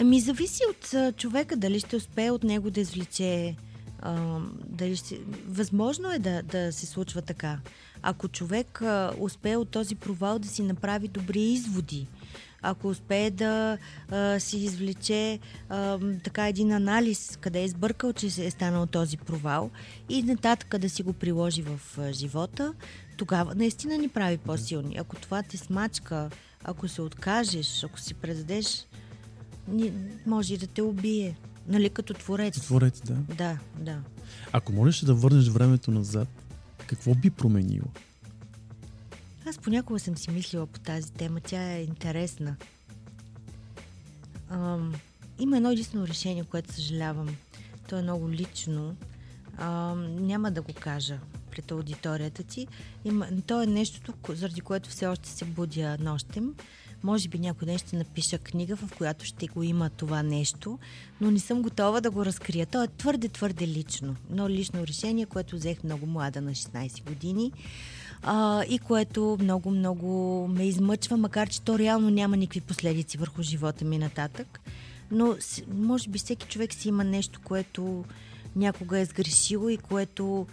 Ами зависи от човека дали ще успее от него да извлече. А, дали ще... Възможно е да, да се случва така. Ако човек а, успее от този провал да си направи добри изводи, ако успее да а, си извлече а, така един анализ, къде е сбъркал, че е станал този провал и нататък да си го приложи в а, живота, тогава наистина ни прави по-силни. Ако това те смачка, ако се откажеш, ако си предадеш, може и да те убие. Нали, като творец. Творец, да. Да, да. Ако можеш да върнеш времето назад, какво би променило? Аз понякога съм си мислила по тази тема. Тя е интересна. Ам, има едно единствено решение, което съжалявам. То е много лично. Ам, няма да го кажа пред аудиторията ти. Има, то е нещото, заради което все още се будя нощем. Може би някой ден ще напиша книга, в която ще го има това нещо, но не съм готова да го разкрия. То е твърде, твърде лично. Едно лично решение, което взех много млада на 16 години а, и което много, много ме измъчва, макар че то реално няма никакви последици върху живота ми нататък. Но може би всеки човек си има нещо, което някога е сгрешило и което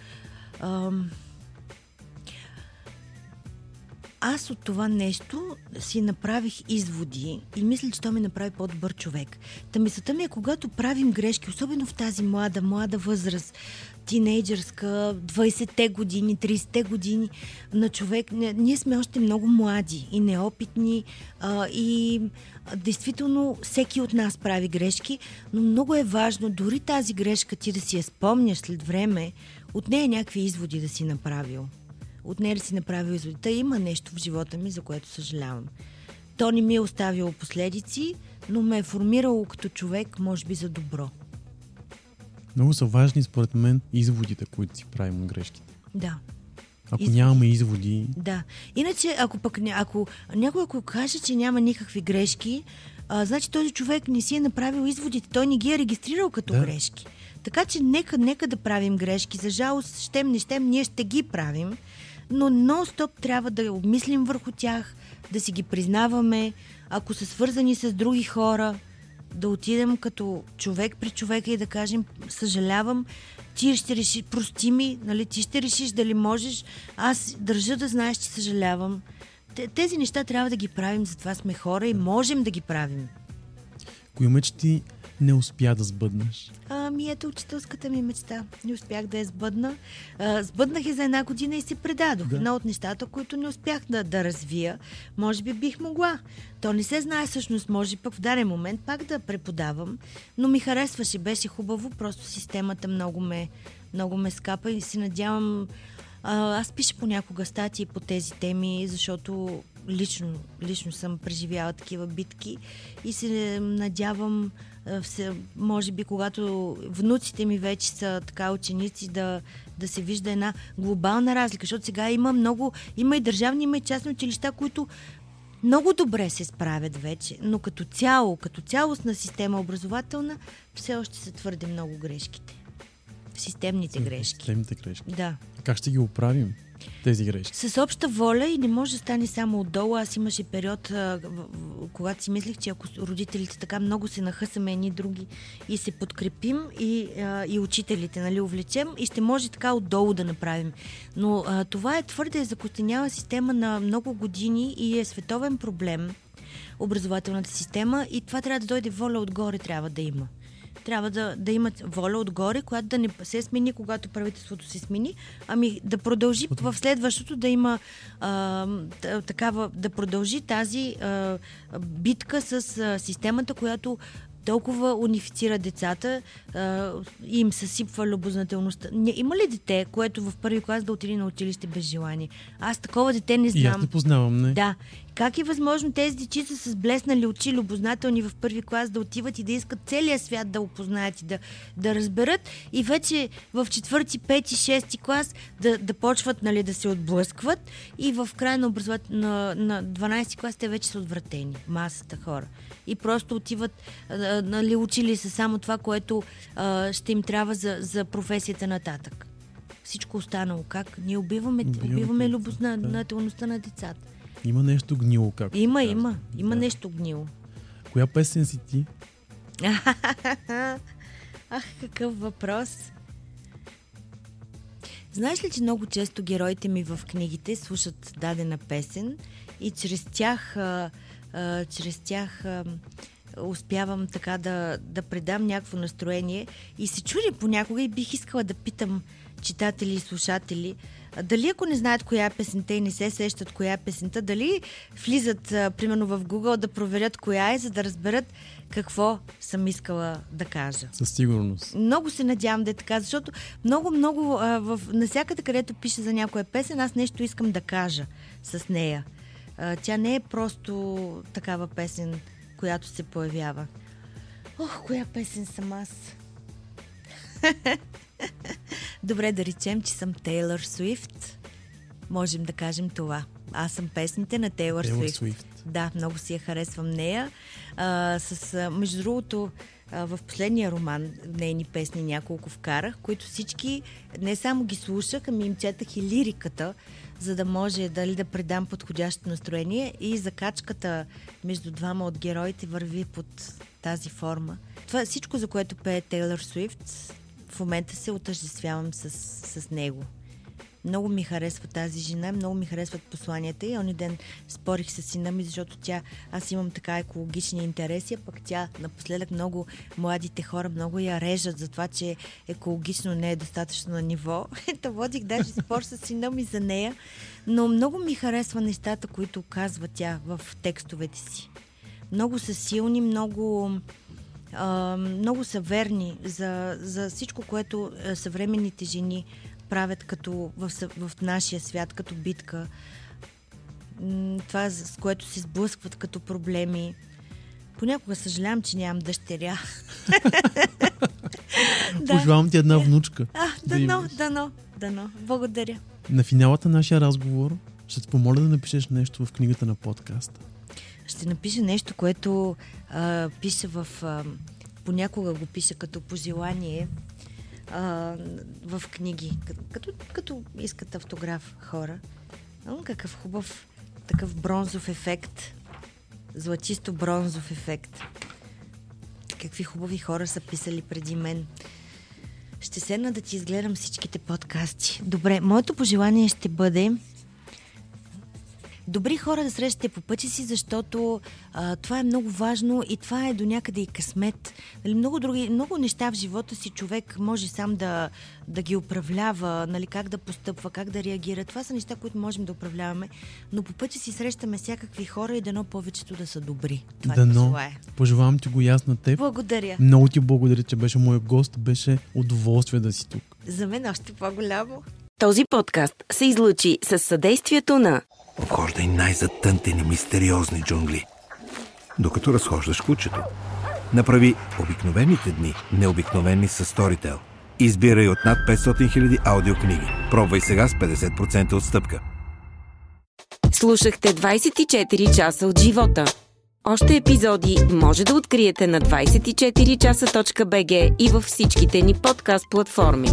аз от това нещо си направих изводи и мисля, че то ми направи по-добър човек. Та мисълта ми е, когато правим грешки, особено в тази млада, млада възраст, тинейджърска, 20-те години, 30-те години на човек, ние сме още много млади и неопитни а, и действително всеки от нас прави грешки, но много е важно дори тази грешка ти да си я спомняш след време, от нея някакви изводи да си направил от нея да си направил изводи. Та има нещо в живота ми, за което съжалявам. То не ми е оставило последици, но ме е формирало като човек, може би за добро. Много са важни, според мен, изводите, които си правим от грешките. Да. Ако изводи. нямаме изводи. Да. Иначе, ако пък ако някой ако каже, че няма никакви грешки, а, значи този човек не си е направил изводите. Той не ги е регистрирал като да. грешки. Така че нека, нека да правим грешки. За жалост, щем не щем, ние ще ги правим но нон-стоп трябва да обмислим върху тях, да си ги признаваме, ако са свързани с други хора, да отидем като човек при човека и да кажем, съжалявам, ти ще решиш, прости ми, нали, ти ще решиш дали можеш, аз държа да знаеш, че съжалявам. Тези неща трябва да ги правим, затова сме хора и можем да ги правим. Кои мечти не успя да сбъднеш? Ами ето учителската ми мечта. Не успях да я сбъдна. А, сбъднах я за една година и се предадох. Да. Едно от нещата, които не успях да, да развия, може би бих могла. То не се знае всъщност, може пък в даден момент пак да преподавам, но ми харесваше, беше хубаво, просто системата много ме, много ме скапа и си надявам аз пиша понякога статии по тези теми, защото лично, лично съм преживяла такива битки и се надявам все, може би когато внуците ми вече са така ученици да, да се вижда една глобална разлика, защото сега има много, има и държавни, има и частни училища, които много добре се справят вече, но като цяло, като цялостна система образователна, все още са твърде много грешките. Системните грешки. Системните грешки. Да. Как ще ги оправим? тези грешки? С обща воля и не може да стане само отдолу. Аз имаше период, когато си мислих, че ако родителите така много се нахъсаме едни други и се подкрепим и, и учителите, нали, увлечем и ще може така отдолу да направим. Но а, това е твърде закостеняла система на много години и е световен проблем образователната система и това трябва да дойде воля отгоре, трябва да има трябва да, да имат воля отгоре, която да не се смени, когато правителството се смени, ами да продължи в следващото да има а, такава, да продължи тази а, битка с а, системата, която толкова унифицира децата а, и им съсипва любознателността. Не, има ли дете, което в първи клас да отиде на училище без желание? Аз такова дете не знам. И аз не познавам, не. Да. Как е възможно тези дечица с блеснали очи, любознателни в първи клас да отиват и да искат целия свят да опознаят и да, да разберат и вече в четвърти, пети, шести клас да, да почват нали, да се отблъскват и в края на, образоват, на, на 12 клас те вече са отвратени, масата хора. И просто отиват, нали, учили се само това, което а, ще им трябва за, за професията нататък. Всичко останало как? Ние убиваме, убиваме, любознателността на децата. Има нещо гнило, както Има, има. Има да. нещо гнило. Коя песен си ти? Ах, какъв въпрос. Знаеш ли, че много често героите ми в книгите слушат дадена песен и чрез тях, а, а, чрез тях а, успявам така да, да предам някакво настроение и се чудя понякога и бих искала да питам читатели и слушатели, дали ако не знаят коя е песента и не се сещат коя е песента, дали влизат, а, примерно в Google да проверят коя е, за да разберат какво съм искала да кажа. Със сигурност. Много се надявам да е така, защото много, много а, в, насякъде, където пише за някоя песен, аз нещо искам да кажа с нея. А, тя не е просто такава песен, която се появява. Ох, коя песен съм аз? Добре да речем, че съм Тейлър Суифт. Можем да кажем това. Аз съм песните на Тейлър Суифт. Суифт. Да, много си я харесвам нея. А, с, а, между другото, а, в последния роман нейни песни няколко вкарах, които всички не само ги слушах, ами им четах и лириката, за да може дали да предам подходящо настроение и закачката между двама от героите върви под тази форма. Това всичко, за което пее Тейлър Суифт, в момента се отъждествявам с, с него. Много ми харесва тази жена, много ми харесват посланията и онзи ден спорих с сина ми, защото тя, аз имам така екологични интереси, а пък тя напоследък много младите хора много я режат за това, че екологично не е достатъчно на ниво. Ето водих даже спор с сина ми за нея, но много ми харесва нещата, които казва тя в текстовете си. Много са силни, много а, много са верни за, за всичко, което съвременните жени правят като в, в нашия свят, като битка. Това, с което се сблъскват като проблеми. Понякога съжалявам, че нямам дъщеря. да. Пожелавам ти една внучка. А, дано, да дано, дано. Благодаря. На финалата на нашия разговор ще те помоля да напишеш нещо в книгата на подкаста. Ще напиша нещо, което а, пиша в... А, понякога го пиша като пожелание а, в книги, като, като искат автограф хора. Но какъв хубав такъв бронзов ефект, златисто бронзов ефект. Какви хубави хора са писали преди мен. Ще седна да ти изгледам всичките подкасти. Добре, моето пожелание ще бъде добри хора да срещате по пътя си, защото а, това е много важно и това е до някъде и късмет. Нали, много, други, много неща в живота си човек може сам да, да ги управлява, нали, как да постъпва, как да реагира. Това са неща, които можем да управляваме, но по пътя си срещаме всякакви хора и дано повечето да са добри. Това дано. Е. Пожелавам ти го ясно теб. Благодаря. Много ти благодаря, че беше мой гост. Беше удоволствие да си тук. За мен още по-голямо. Този подкаст се излучи с съдействието на Обхождай най-затънтени мистериозни джунгли, докато разхождаш кучето. Направи обикновените дни необикновени с Storytel. Избирай от над 500 000 аудиокниги. Пробвай сега с 50% отстъпка. Слушахте 24 часа от живота. Още епизоди може да откриете на 24часа.bg и във всичките ни подкаст платформи.